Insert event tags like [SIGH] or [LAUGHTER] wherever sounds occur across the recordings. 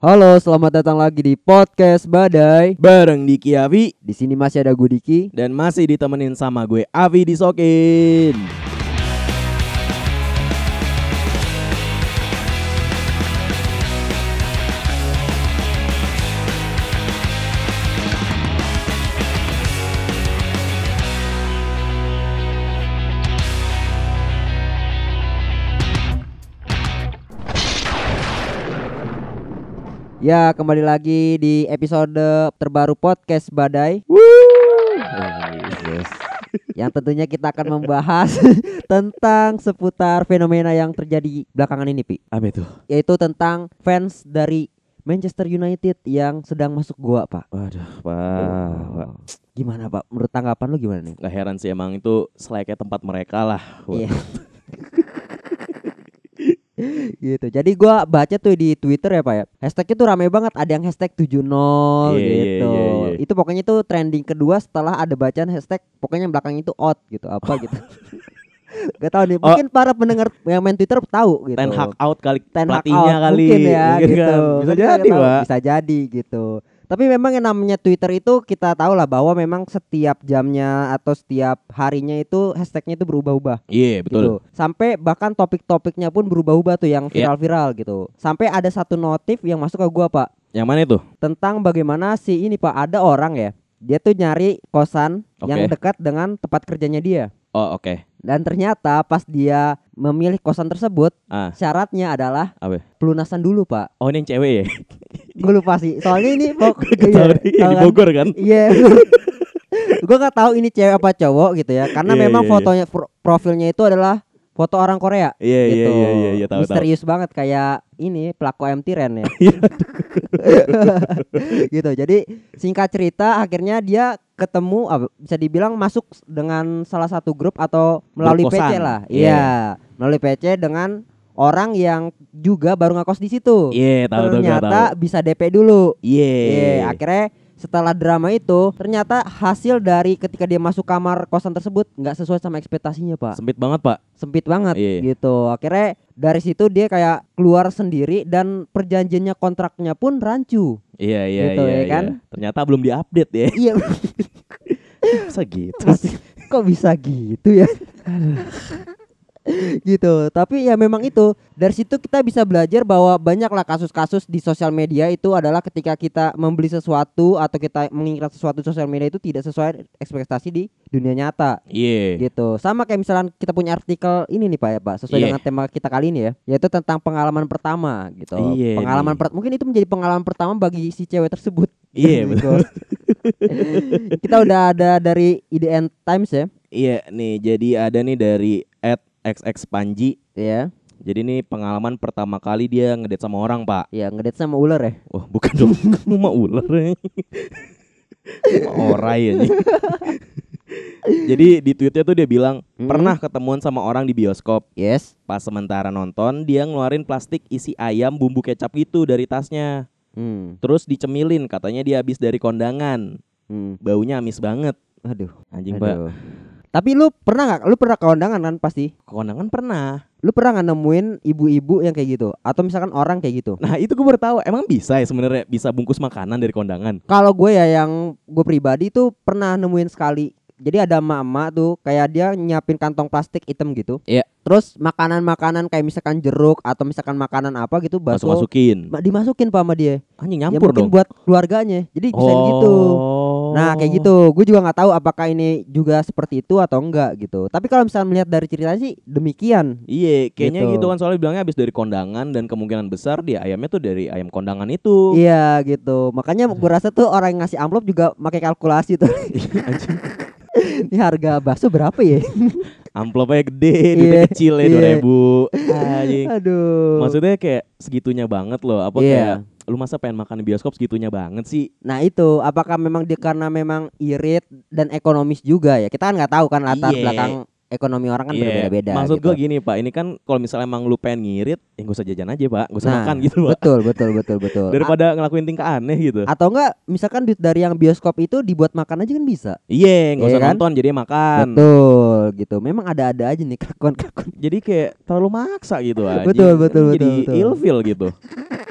Halo, selamat datang lagi di podcast Badai. Bareng Diki Avi Di sini masih ada gue Diki. dan masih ditemenin sama gue Avi Disokin. Ya, kembali lagi di episode terbaru podcast Badai. Yes. Yang tentunya kita akan membahas [LAUGHS] tentang seputar fenomena yang terjadi belakangan ini, Pi. Apa itu? Yaitu tentang fans dari Manchester United yang sedang masuk gua, Pak. Waduh, Pak. Pak. Gimana, Pak? Menurut tanggapan lu gimana nih? Gak heran sih emang itu selayaknya tempat mereka lah. Iya. [LAUGHS] gitu. Jadi gua baca tuh di Twitter ya, Pak ya. Hashtagnya tuh rame banget. Ada yang hashtag 70 Iya, iya, gitu. iya, iya. Itu pokoknya tuh trending kedua setelah ada bacaan hashtag pokoknya yang belakang itu out gitu. Apa gitu. [LAUGHS] Gak tahu nih. Oh. Mungkin para pendengar yang main Twitter tahu gitu. Ten Hag out kali Ten pelatihnya out, kali. mungkin ya Mungkin gitu. kan. Bisa kita jadi. Pak. Bisa jadi gitu. Tapi memang yang namanya Twitter itu kita tahu lah bahwa memang setiap jamnya atau setiap harinya itu hashtagnya itu berubah-ubah Iya, betul. gitu. Sampai bahkan topik-topiknya pun berubah-ubah tuh yang Iya. viral-viral gitu. Sampai ada satu notif yang masuk ke gua, Pak, Yang mana itu? tentang bagaimana si ini, Pak, ada orang ya. Dia tuh nyari kosan yang Oke. dekat dengan tempat kerjanya dia. Oh, oke. Dan ternyata pas dia memilih kosan tersebut, Ah, syaratnya adalah apa? pelunasan dulu, Pak. Oh, ini yang cewek ya? [LAUGHS] Gue lupa sih. Soalnya ini [LAUGHS] pok Tahu tahu di? Bogor kan? Iya. [LAUGHS] gue nggak tahu ini cewek apa cowok gitu ya. Karena Iya, memang iya, iya. fotonya pro- profilnya itu adalah foto orang Korea. Iya, iya, gitu. iya, iya, iya, tahu, tahu. Misterius banget kayak ini pelaku MT Ren ya. Iya. [LAUGHS] gitu. Jadi singkat cerita akhirnya dia ketemu ah, bisa dibilang masuk dengan salah satu grup atau melalui Grup. PC lah. Iya. Iya, melalui PC dengan orang yang juga baru ngekos di situ. Iya, tahu tahu ternyata tahu. bisa DP dulu. Iya. Iya, akhirnya setelah drama itu ternyata hasil dari ketika dia masuk kamar kosan tersebut nggak sesuai sama ekspektasinya pak Sempit banget, Pak. sempit banget Iya. gitu akhirnya dari situ dia kayak keluar sendiri dan perjanjiannya kontraknya pun rancu Iya, iya, Gitu, iya, ya iya. kan? Ternyata belum diupdate ya. iya [LAUGHS] Masa gitu sih? kok bisa gitu ya [LAUGHS] gitu tapi ya memang itu dari situ kita bisa belajar bahwa banyaklah kasus-kasus di sosial media itu adalah ketika kita membeli sesuatu atau kita menginginkan sesuatu di sosial media itu tidak sesuai ekspektasi di dunia nyata Iya. gitu sama kayak misalnya kita punya artikel ini nih pak ya pak sesuai Iya. dengan tema kita kali ini ya yaitu tentang pengalaman pertama gitu Iya pengalaman nih. per- mungkin itu menjadi pengalaman pertama bagi si cewek tersebut Iya, [LAUGHS] betul. [LAUGHS] kita udah ada dari IDN Times ya Iya nih, jadi ada nih dari at XX Panji. ya Jadi nih pengalaman pertama kali dia ngedate sama orang, Pak. ya ngedate sama ular ya Wah, bukan dong. [LAUGHS] Lu mah ular. ya. Orai ya [LAUGHS] Jadi di tweetnya tuh dia bilang Mm. pernah ketemuan sama orang di bioskop. yes Pas sementara nonton dia ngeluarin plastik isi ayam bumbu kecap gitu dari tasnya. hmm. Terus dicemilin katanya dia habis dari kondangan. hmm. Baunya amis banget. aduh Anjing, Pak. Tapi lu pernah nggak lu pernah ke kondangan kan pasti Kondangan pernah. lu pernah nggak nemuin ibu-ibu yang kayak gitu atau misalkan orang kayak gitu Nah itu gue baru tahu emang bisa ya sebenarnya bisa bungkus makanan dari kondangan. Kalau gue ya yang gue pribadi tuh pernah nemuin sekali. Jadi ada mama tuh kayak dia nyiapin kantong plastik hitam gitu. Iya. Terus makanan-makanan kayak misalkan jeruk atau misalkan makanan apa gitu Masuk bakso masukin. ma- dimasukin pak sama dia. Anjing ya nyampur mungkin dong. buat keluarganya. Jadi bisa gitu. Nah kayak gitu. Gue juga nggak tahu apakah ini juga seperti itu atau enggak gitu. Tapi kalau misalnya melihat dari cerita sih demikian. Iya, kayaknya Gitu. gitu. kan soalnya bilangnya habis dari kondangan dan kemungkinan besar dia ayamnya tuh dari ayam kondangan itu. Iya gitu. Makanya gue [LAUGHS] rasa tuh orang yang ngasih amplop juga pakai kalkulasi tuh. Ini harga bakso berapa ya? amplopnya gede, Iya, duitnya kecil ya iya. dua ribu. Anjing. Aduh. Maksudnya kayak segitunya banget loh. Apa Iya. kayak lu masa pengen makan di bioskop segitunya banget sih? Nah itu apakah memang dia karena memang irit dan ekonomis juga ya kita kan nggak tahu kan latar Iya. belakang ekonomi orang kan Iya, berbeda-beda. Maksud gitu. gua gini pak, ini kan kalau misalnya emang lu pengen ngirit, ya gak usah jajan aja pak, gak usah Nah, makan gitu pak. Betul betul betul betul. [LAUGHS] Daripada ngelakuin tingkah aneh gitu. A- atau enggak misalkan duit dari yang bioskop itu dibuat makan aja kan bisa. Iya, gak Iya usah kan? nonton jadi makan. Betul gitu. Memang ada-ada aja nih [LAUGHS] kelakuan-kelakuan. Jadi kayak terlalu maksa gitu aja. Betul, betul, Jadi betul, betul. ilfil gitu.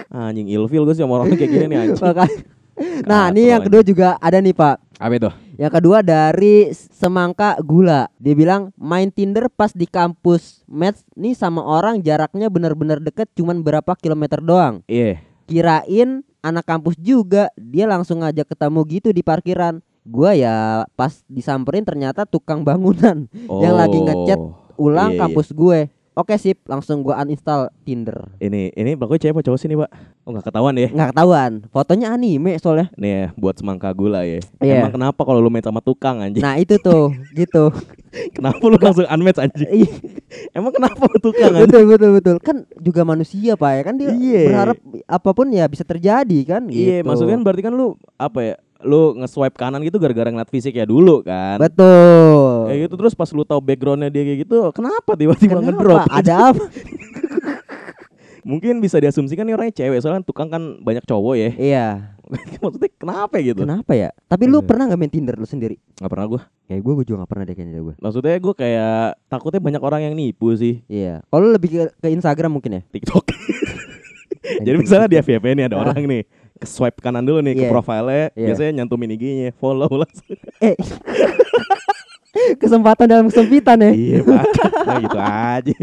Anjing ilfil gue sih sama orang kayak gini nih anjing. [LAUGHS] Nah, ini yang kedua juga ada nih, Pak. Apa itu? Yang kedua dari Semangka Gula. Dia bilang main Tinder pas di kampus match nih sama orang jaraknya bener-bener deket cuman berapa kilometer doang. Iya. Kirain anak kampus juga, dia langsung ngajak ketemu gitu di parkiran. Gua ya pas disamperin ternyata tukang bangunan [LAUGHS] yang lagi ngechat ulang iya, iya. kampus gue. Oke sip, langsung gua uninstall Tinder. Ini ini pelakunya cewek apa cowok sih nih, Pak? Oh, nggak ketahuan ya. Nggak ketahuan, fotonya anime soalnya. Nih ya, buat semangka gula ya. Iya. Emang kenapa kalau lu main sama tukang anjing? Nah itu tuh, [LAUGHS] gitu. kenapa lu langsung unmatch anjing? Iya. Emang kenapa tukang anjing? betul betul betul kan juga manusia pak ya kan dia Iya. berharap apa pun ya bisa terjadi kan Iya, gitu. maksudnya kan berarti kan lu apa ya? Lu nge-swipe kanan gitu gara-gara ngeliat fisik ya dulu kan. betul Kayak gitu terus pas lu tahu backgroundnya dia kayak gitu, kenapa tiba-tiba ngedrop? ada [LAUGHS] apa Mungkin bisa diasumsikan nih orangnya cewek, soalnya kan tukang kan banyak cowok ya. iya [LAUGHS] Maksudnya kenapa ya gitu? kenapa ya tapi lu Iya. pernah nggak main Tinder lu sendiri Gak pernah gua. kayak gue gue juga nggak pernah deh kayaknya gue Maksudnya gue kayak takutnya banyak orang yang nipu sih iya kalau lebih ke, ke Instagram mungkin ya TikTok. [LAUGHS] Jadi misalnya di FYP nih ada orang nih ke swipe kanan dulu nih ke Iya. profilnya, Iya. biasanya nyantumin IG-nya, follow langsung. [LAUGHS] eh kesempatan dalam kesempitan ya iya, Pak. Nah, gitu aja.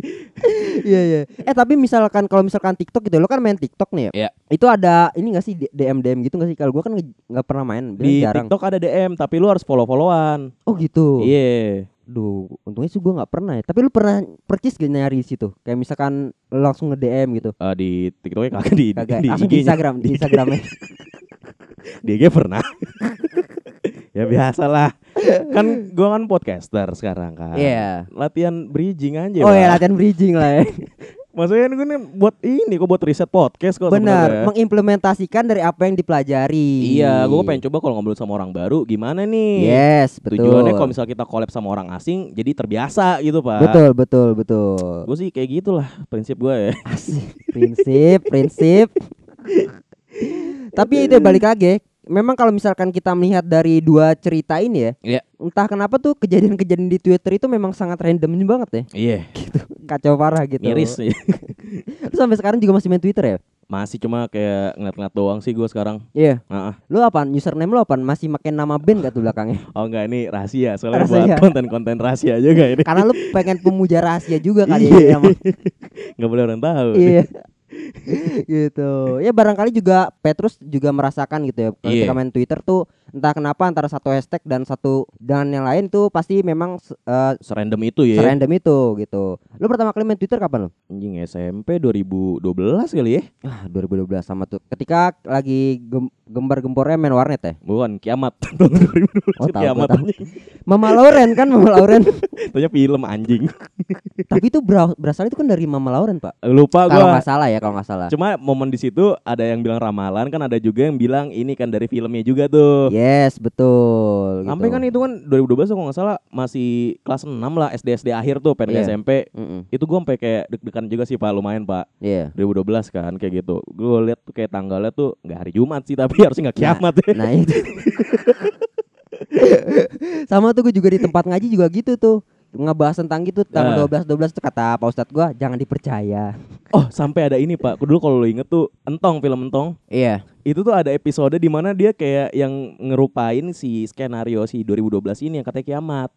iya iya eh tapi misalkan kalau misalkan TikTok gitu lo kan main TikTok nih ya Iya. itu ada ini gak sih DM DM gitu gak sih kalau gue kan nggak pernah main Di jarang TikTok ada DM, tapi lu harus follow-followan. oh gitu Iya. Duh, untungnya sih gue nggak pernah ya. Tapi lu pernah percis gak nyari di situ? Kayak misalkan lu langsung nge DM gitu. Eh, di TikToknya kagak di, Kagak, di, di IG-nya. Instagram, di Instagramnya. [LAUGHS] Di IG pernah. ya biasalah. Kan gua kan podcaster sekarang kan. Iya. Latihan bridging aja. Oh ya Pak. latihan bridging lah ya. Maksudnya gue nih buat ini kok buat riset podcast kok Benar, mengimplementasikan dari apa yang dipelajari. Iya, gue pengen coba kalau ngobrol sama orang baru gimana nih. Yes, betul. Tujuannya kalau misalnya kita collab sama orang asing jadi terbiasa gitu, Pak. Betul, betul, betul. Gue sih kayak gitulah prinsip gue ya. Asik. Prinsip, prinsip. [LAUGHS] Tapi itu balik lagi. Memang kalau misalkan kita melihat dari dua cerita ini ya, Iya. entah kenapa tuh kejadian-kejadian di Twitter itu memang sangat random banget ya. Iya, Kacau parah gitu. miris. [LAUGHS] Lu sampai sekarang juga masih main Twitter ya? Masih cuma kayak ngeliat-ngeliat doang sih gue sekarang. Iya. Nah, Lu apaan? Username lu apaan? Masih pakai nama band gak tuh belakangnya? [LAUGHS] oh enggak ini rahasia soalnya Rahasia. buat konten-konten rahasia juga ini. Karena lu pengen pemuja rahasia juga kali Iya. ya sama. [LAUGHS] Nggak boleh orang tahu. Iya. [LAUGHS] gitu. Ya barangkali juga Petrus juga merasakan gitu ya. Kalau Iya. Ketika main Twitter tuh entah kenapa antara satu hashtag dan satu dan yang lain tuh pasti memang uh, Serandom itu ya. serandom itu gitu. Lu pertama kali main Twitter kapan lu? Anjing SMP 2012 kali ya. Ah, 2012 sama tuh. Ketika lagi gem- gembar-gembornya main warnet ya. Bukan kiamat [LAUGHS] tahun 2012 Oh, tahu, kiamat tahu. Mama Lauren kan Mama Lauren. [LAUGHS] Tanya film anjing. [LAUGHS] Tapi itu bera- berasal itu kan dari Mama Lauren, Pak. Lupa Kalau gua. nggak salah ya, kalau nggak salah. Cuma momen di situ ada yang bilang ramalan kan ada juga yang bilang ini kan dari filmnya juga tuh. Yes, betul. Sampai gitu. kan itu kan 2012 kalau nggak salah masih kelas 6 lah SD SD akhir tuh pengen Iya. SMP. Mm-mm. Itu gua sampai kayak deg-degan juga sih Pak, lumayan Pak. Iya. 2012 kan kayak gitu. Gue lihat tuh kayak tanggalnya tuh nggak hari Jumat sih tapi [LAUGHS] harusnya nggak kiamat ya. [LAUGHS] Nah itu [LAUGHS] Sama tuh gue juga di tempat ngaji juga gitu tuh Ngebahas tentang gitu. Tanggal 12-12 tuh kata Pak Ustadz gue Jangan dipercaya Oh sampai ada ini Pak. Dulu kalau lo inget tuh Entong film Entong. Iya Itu tuh ada episode di mana dia kayak yang ngerupain si skenario si 2012 ini yang katanya kiamat.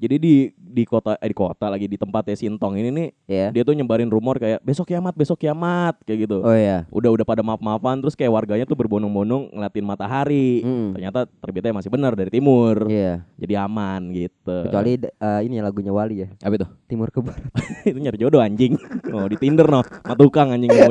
Jadi di di kota eh, di kota lagi di tempatnya si Entong ini nih Iya dia tuh nyebarin rumor kayak besok kiamat besok kiamat kayak gitu. Oh iya Udah udah pada maaf-maafan terus kayak warganya tuh berbondong-bondong ngeliatin matahari. Mm. Ternyata terbitnya masih benar dari timur. Iya Jadi aman gitu. Kecuali eh, ini lagunya Wali ya apa itu? Timur ke Barat [LAUGHS] itu nyari jodoh anjing. [LAUGHS] Oh di Tinder no, sama tukang anjing [LAUGHS] ya.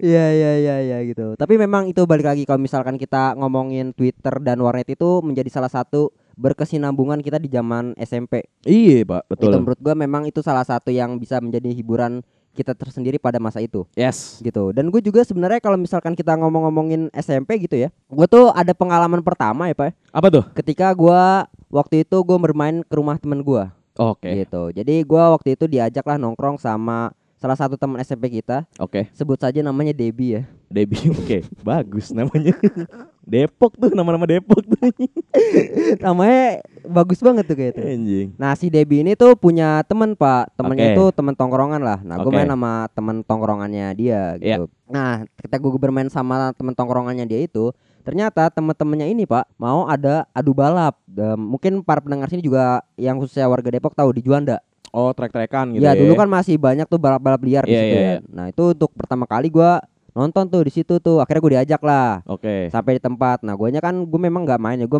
Iya iya iya iya gitu Tapi memang itu balik lagi Kalau misalkan kita ngomongin Twitter dan warnet itu Menjadi salah satu berkesinambungan kita di zaman SMP iya pak, betul. Itu menurut gue memang itu salah satu yang bisa menjadi hiburan kita tersendiri pada masa itu Yes. gitu dan gue juga sebenarnya kalau misalkan kita ngomong-ngomongin SMP gitu ya gue tuh ada pengalaman pertama ya pak Apa tuh? ketika gue waktu itu gue bermain ke rumah temen gue Oke. gitu jadi gue waktu itu diajak lah nongkrong sama salah satu teman SMP kita Oke. sebut saja namanya Debbie ya Debbie, [LAUGHS] oke, bagus namanya. [LAUGHS] Depok tuh nama-nama Depok tuh. [LAUGHS] Namanya bagus banget tuh kayak itu. Anjing. Nah si Debbie ini tuh punya temen pak Temennya Oke. tuh temen tongkrongan lah Nah gue Oke. main sama temen tongkrongannya dia gitu Nah ketika gue bermain sama temen tongkrongannya dia itu Ternyata temen-temennya ini pak Mau ada adu balap Dan Mungkin para pendengar sini juga Yang khususnya warga Depok tahu di Juanda Oh, trek-trekan gitu Ya ya. dulu kan masih banyak tuh balap-balap liar di Iya, situ iya, ya. iya. Nah itu untuk pertama kali gua nonton tuh di situ tuh akhirnya gue diajak lah Oke. sampai di tempat. Nah guanya kan gue memang nggak main ya gue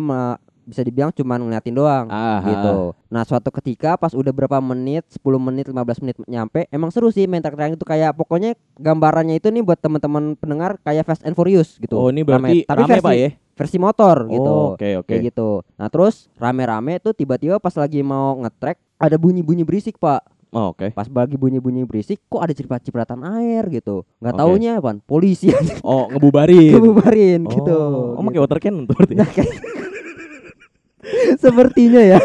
bisa dibilang cuma ngeliatin doang Ah, gitu. Nah suatu ketika pas udah berapa menit 10 menit 15 menit nyampe emang seru sih main trek itu kayak pokoknya gambarannya itu nih buat teman-teman pendengar kayak Fast and Furious gitu. Oh, ini berarti Rame. tapi rame versi, Pak ya? versi motor gitu. Oh, oke oke. Kayak gitu. Nah terus rame-rame tuh tiba-tiba pas lagi mau ngetrek ada bunyi-bunyi berisik pak Oh, oke. pas lagi bunyi-bunyi berisik kok ada cipratan air gitu nggak Oke. taunya apa polisi Oh, ngebubarin. [LAUGHS] kebubarin gitu Oh, oh pakai Gitu. water cannon tuh berarti. Nah, kayak- [LAUGHS] sepertinya ya.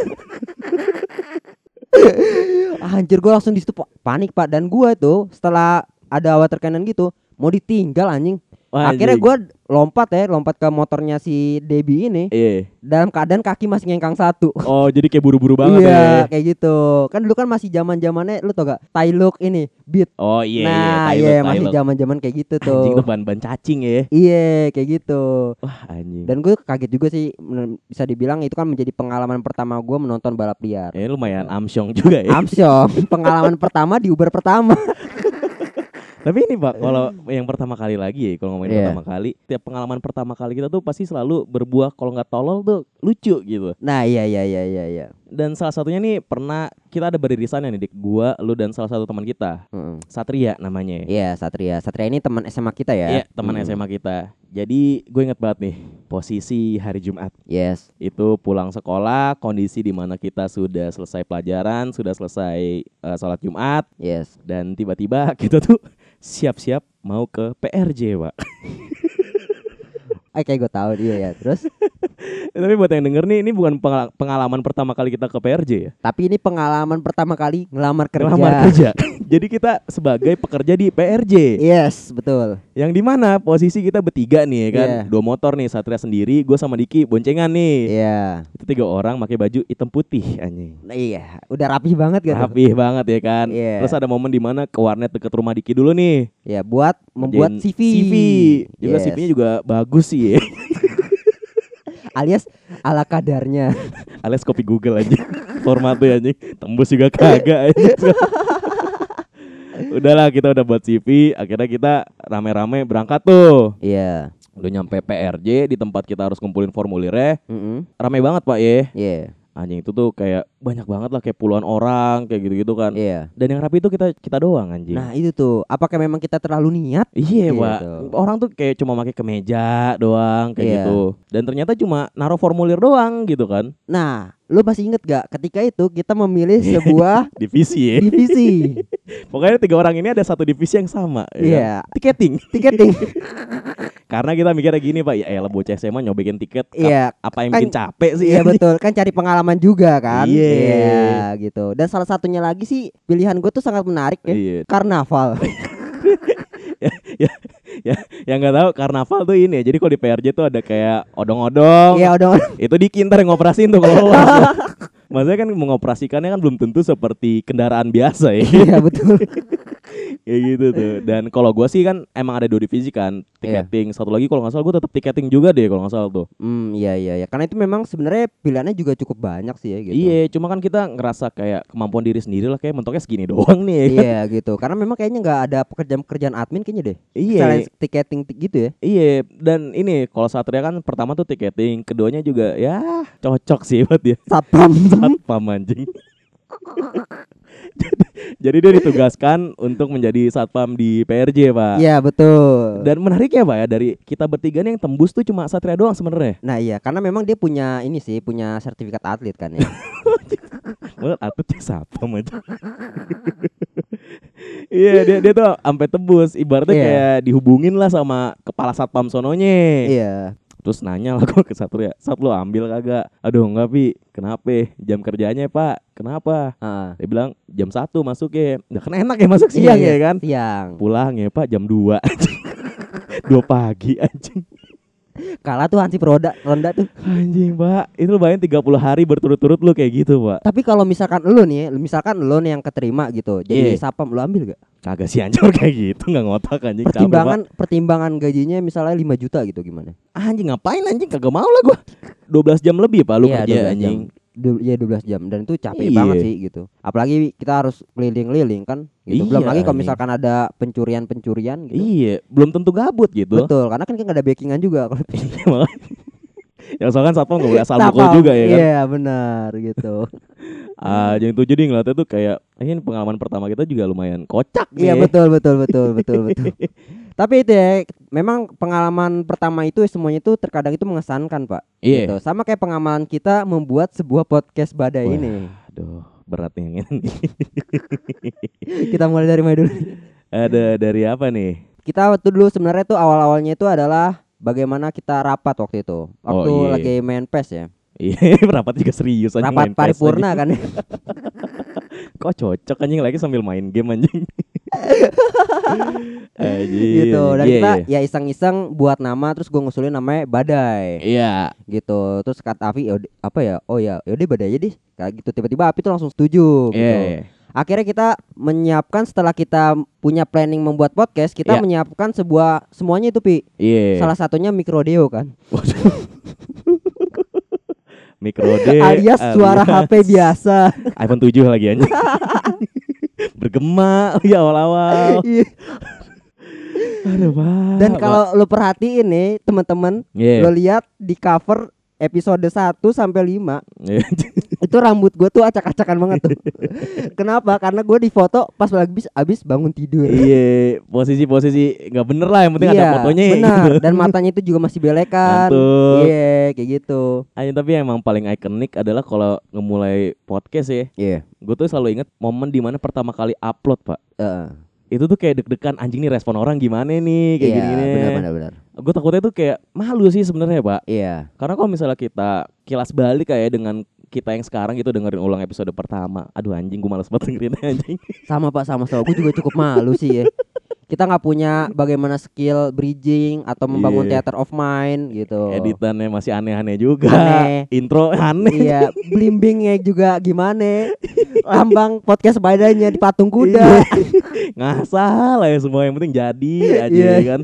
Anjir gue langsung di situ pa- panik pak. Dan gue tuh setelah ada water cannon gitu mau ditinggal anjing Wah, akhirnya gue lompat ya lompat ke motornya si Debbie ini Iya. dalam keadaan kaki masih ngengkang satu Oh, jadi kayak buru-buru banget iya ya. kayak gitu kan dulu kan masih zaman zamannya lu tau gak Thai look ini beat Oh, iya iya, nah iya Thai masih look. zaman zaman kayak gitu tuh Anjing tuh ban-ban cacing ya. iya kayak gitu Wah, anjing. dan gue kaget juga sih bisa dibilang itu kan menjadi pengalaman pertama gue menonton balap liar Ya lumayan amsyong juga ya. Amsyong [LAUGHS] pengalaman pertama di Uber pertama [LAUGHS] Tapi ini Pak, kalau yang pertama kali lagi ya, kalau ngomongin Iya. pertama kali, tiap pengalaman pertama kali kita tuh pasti selalu berbuah kalau nggak tolol tuh lucu gitu. nah iya iya iya iya iya Dan salah satunya nih pernah kita ada beririsannya nih, Dik. Gua, lu dan salah satu teman kita, Mm. Satria namanya. iya Satria Satria ini teman SMA kita ya Iya, teman Mm. SMA kita. Jadi gue inget banget nih posisi hari Jumat yes itu pulang sekolah, kondisi di mana kita sudah selesai pelajaran, sudah selesai eh, sholat Jumat, yes dan tiba-tiba [LAUGHS] kita tuh siap-siap mau ke PRJ, Pak. [LAUGHS] Eh kayak gue tahu dia ya terus [LAUGHS] Tapi buat yang denger nih, ini bukan pengal- pengalaman pertama kali kita ke PRJ ya. tapi ini pengalaman pertama kali ngelamar kerja Ngelamar kerja. [LAUGHS] Jadi kita sebagai pekerja di PRJ. yes betul Yang di mana posisi kita bertiga nih ya kan. Iya. Dua motor nih, Satria sendiri, gue sama Diki boncengan nih. iya Itu tiga orang pakai baju hitam putih anjing. Nah, iya udah rapih banget gitu Rapih banget ya kan. Iya. Terus ada momen di mana ke warnet deket rumah Diki dulu nih. ya buat membuat CV CV. Juga Yes. CV-nya juga bagus sih ya. [LAUGHS] alias ala kadarnya [LAUGHS] Alias copy Google aja. Formatnya anjing. Tembus juga kagak aja. [LAUGHS] Udahlah kita udah buat CV, akhirnya kita rame-rame berangkat tuh. iya Udah nyampe PRJ di tempat kita harus kumpulin formulirnya. Mm-mm. Rame banget, Pak ya. iya Anjing itu tuh kayak banyak banget lah kayak puluhan orang kayak gitu-gitu kan. iya Dan yang rapi itu kita kita doang anjing. Nah itu tuh, apakah memang kita terlalu niat? Iya, Gitu. Pak. Orang tuh kayak cuma pakai kemeja doang kayak Iya. gitu. Dan ternyata cuma naruh formulir doang gitu kan. Nah, lu masih inget gak ketika itu kita memilih [LAUGHS] sebuah Divisi ya. divisi [LAUGHS] Pokoknya tiga orang ini ada satu divisi yang sama. ya kan? Iya. Tiketing. tiketing? [LAUGHS] Karena kita mikirnya gini, Pak. Ya elah bocah SMA nyobain tiket. Iya, Apa yang kan- bikin capek sih? iya betul. Kan cari pengalaman juga kan? Iya. Iya, gitu. Dan salah satunya lagi sih pilihan gue tuh sangat menarik ya. Iya. Karnaval. [LAUGHS] ya, ya, yang nggak tahu karnaval tuh ini ya. Jadi kalau di PRJ tuh ada kayak odong-odong. Iya, udah. [LAUGHS] Itu dikintar yang ngoperasin tuh kalau. [LAUGHS] Maksudnya kan mengoperasikannya kan belum tentu seperti kendaraan biasa ya. Iya, betul. Kayak gitu tuh. Dan kalau gua sih kan emang ada dua divisi kan, Iya. tiketing. Satu lagi kalau nggak salah gua tetap tiketing juga deh kalau nggak salah tuh. Hmm, iya iya ya. Karena itu memang sebenarnya pilihannya juga cukup banyak sih ya gitu. Iya, cuma kan kita ngerasa kayak kemampuan diri sendiri lah kayak mentoknya segini [LAUGHS] doang nih. ya kan? Iya gitu. Karena memang kayaknya nggak ada pekerjaan-pekerjaan admin kayaknya deh. Iya. Selain tiketing gitu ya. Iya, dan ini kalau Satria kan pertama tuh tiketing, keduanya juga ya cocok sih buat dia. Satpam. [LAUGHS] Satpam anjing. [LAUGHS] jadi, dia ditugaskan untuk menjadi satpam di PRJ, Pak. Iya betul. Dan menariknya Pak ya dari kita bertiga nih yang tembus tuh cuma Satria doang sebenarnya. Nah iya karena memang dia punya ini sih punya sertifikat atlet kan ya. [LAUGHS] Banget atletnya satpam aja. [LAUGHS] Iya dia dia tuh sampai tebus ibaratnya Iya. kayak dihubungin lah sama kepala satpam sononya. iya. Terus nanya lah [LAUGHS] gue ke Satria, Sat lu ambil kagak? Aduh enggak Pi, kenapa? Jam kerjanya Pak, kenapa? Ah. Dia bilang jam 1 masuk ya Udah kan enak ya masuk siang Iya, ya kan Siang. Pulang ya Pak jam 2 2 [LAUGHS] pagi anjing Kalah tuh Hansip Roda, Ronda tuh. Anjing, Pak. Itu lu bayangin 30 hari berturut-turut lu kayak gitu, Pak. Tapi kalau misalkan lu nih, misalkan lu nih yang keterima gitu, jadi Iya. sapam lu ambil gak? Kagak sih anjir [LAUGHS] kayak gitu, nggak ngotak anjing. Capek, Pertimbangan pertimbangan gajinya misalnya 5 juta gitu gimana? Anjing ngapain anjing kagak mau lah gua. 12 jam lebih, Pak, lu Iya, kerja 12 anjing. Jam. Du- ya 12 jam dan itu capek Iya. banget sih gitu. Apalagi kita harus keliling-keliling kan gitu. Belum Iya, lagi kalau misalkan ada pencurian-pencurian gitu. Iya, belum tentu gabut gitu. Betul, karena kan nggak ada backingan juga kalau [LAUGHS] Iya. Ya soalnya kan satpam gak boleh asal mukul juga ya kan. Iya, benar gitu. [LAUGHS] Ah, yang itu jadi ngeliatnya tuh kayak ini pengalaman pertama kita juga lumayan kocak nih. Iya, betul betul betul betul [LAUGHS] betul. Tapi itu ya, memang pengalaman pertama itu semuanya itu terkadang itu mengesankan, Pak. Iya. Gitu. Sama kayak pengalaman kita membuat sebuah podcast badai Wah. ini. Aduh, berat nih yang ini. [LAUGHS] Kita mulai dari mana dulu? Ada dari apa nih? Kita waktu dulu sebenarnya tuh awal-awalnya itu adalah bagaimana kita rapat waktu itu. Waktu Oh, iya. lagi main PES ya. Iya, [LAUGHS] rapat juga serius anjing Rapat PES paripurna kan. [LAUGHS] Kok cocok anjing lagi sambil main game [LAUGHS] anjing. gitu. Dan Iya, kita iya. ya iseng-iseng buat nama terus gue ngusulin namanya Badai. Iya. gitu terus kata Avi "Yaudah, apa ya oh ya yaudah badai aja deh kayak gitu tiba-tiba Avi tuh langsung setuju gitu Iya. Iya. akhirnya kita menyiapkan setelah kita punya planning membuat podcast kita Iya. menyiapkan sebuah semuanya itu pi Iya. salah satunya microdeo kan [LAUGHS] Micro D alias suara HP biasa [LAUGHS] iPhone 7 lagi anjing. [LAUGHS] Bergema ya awal-awal. Iya. Aduh, Pak. dan kalau lo perhatiin nih teman-teman Iya. lo lihat di cover episode 1 sampai 5 Iya. Itu rambut gue tuh acak-acakan banget tuh. [LAUGHS] Kenapa? Karena gue di foto pas lagi abis, bangun tidur. Iya, posisi-posisi nggak bener lah, yang penting ada fotonya. Iya, benar. Gitu. [LAUGHS] dan matanya itu juga masih belekan. Iya kayak gitu. Ayo, tapi yang emang paling ikonik adalah kalau ngemulai podcast ya. iya. Gue tuh selalu inget momen di mana pertama kali upload, Pak. Itu tuh kayak deg-degan anjing nih respon orang gimana nih? Kayak iya gini-gini. benar benar benar. Gue takutnya tuh kayak malu sih sebenarnya, Pak. iya. Karena kalau misalnya kita kilas balik kayak dengan kita yang sekarang gitu dengerin ulang episode pertama. Aduh anjing gue males banget dengerinnya [LAUGHS] anjing. sama pak sama sama gue juga cukup malu sih ya kita nggak punya bagaimana skill bridging atau membangun Iya. theater of mind gitu Editannya masih aneh-aneh juga. Aneh. Intro aneh. iya blimbingnya juga gimana lambang podcast badanya di patung kuda Iya. [LAUGHS] ngasal lah ya semua yang penting jadi aja ya kan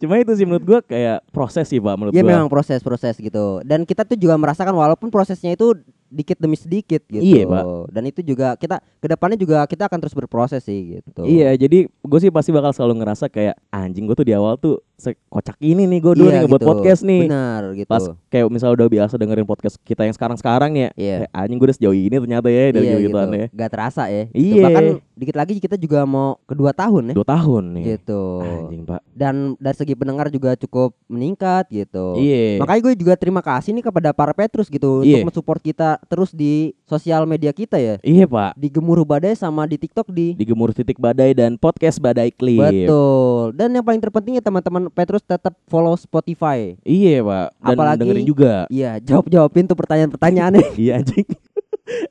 cuma itu sih menurut gua kayak proses sih pak menurut ya gua. memang proses-proses gitu. Dan kita tuh juga merasakan walaupun prosesnya itu dikit demi sedikit gitu. Iya, Pak. dan itu juga kita ke depannya juga kita akan terus berproses sih gitu. Iya jadi gue sih pasti bakal selalu ngerasa kayak anjing gue tuh di awal tuh sekocak ini nih gue dulu Iya, nih gitu. podcast nih benar gitu pas kayak misalnya udah biasa dengerin podcast kita yang sekarang-sekarang ya Iya. kayak anjing gue udah sejauh ini ternyata ya dari iya, gitu ya Gak terasa ya. Gitu. Iya. Bahkan dikit lagi kita juga mau kedua tahun ya. dua tahun nih Gitu. anjing pak Dan dari segi pendengar juga cukup meningkat gitu. iya Makanya gue juga terima kasih nih kepada para Petrus gitu Iya. untuk mensupport kita terus di sosial media kita ya. iya pak Di Gemuruh Badai sama di TikTok di di Gemur Titik Badai dan podcast Badai Clip Betul. Dan yang paling terpenting ya teman-teman Petrus tetap follow Spotify. iya pak dan Apalagi- dengerin juga Iya, jawab-jawabin tuh pertanyaan-pertanyaannya. [LAUGHS] iya anjing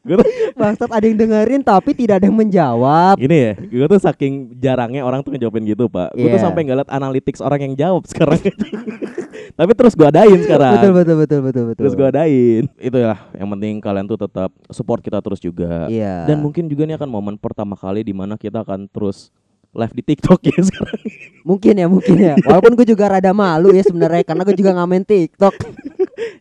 gue tuh Bangsat ada yang dengerin tapi tidak ada yang menjawab. Gini ya, gue tuh saking jarangnya orang tuh ngejawabin gitu pak Gue tuh Iya. sampai ngeliat analytics orang yang jawab sekarang [LAUGHS] Tapi terus gue adain sekarang Betul betul betul betul betul. Terus gue adain Itu ya, yang penting kalian tuh tetap support kita terus juga Iya. Dan mungkin juga nih akan momen pertama kali di mana kita akan terus live di TikTok ya [LAUGHS] sekarang Mungkin ya, mungkin ya. Walaupun gue juga rada malu ya sebenarnya karena gue juga ngamen TikTok.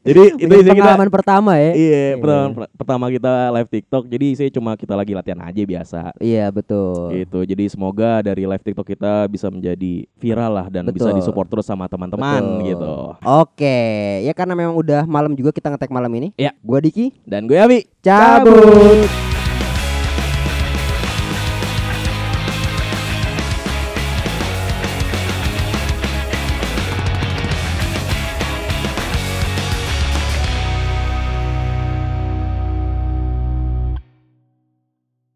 Jadi [LAUGHS] itu isi kita pengalaman pertama ya. Iya, pertama, pertama kita live TikTok Jadi sih cuma kita lagi latihan aja biasa Iya, betul. gitu jadi semoga dari live TikTok kita bisa menjadi viral lah dan bisa Betul. disupport terus sama teman-teman gitu Oke, ya karena memang udah malam juga kita ngetek malam ini. Iya. Gua Diki, dan gue Abi cabut.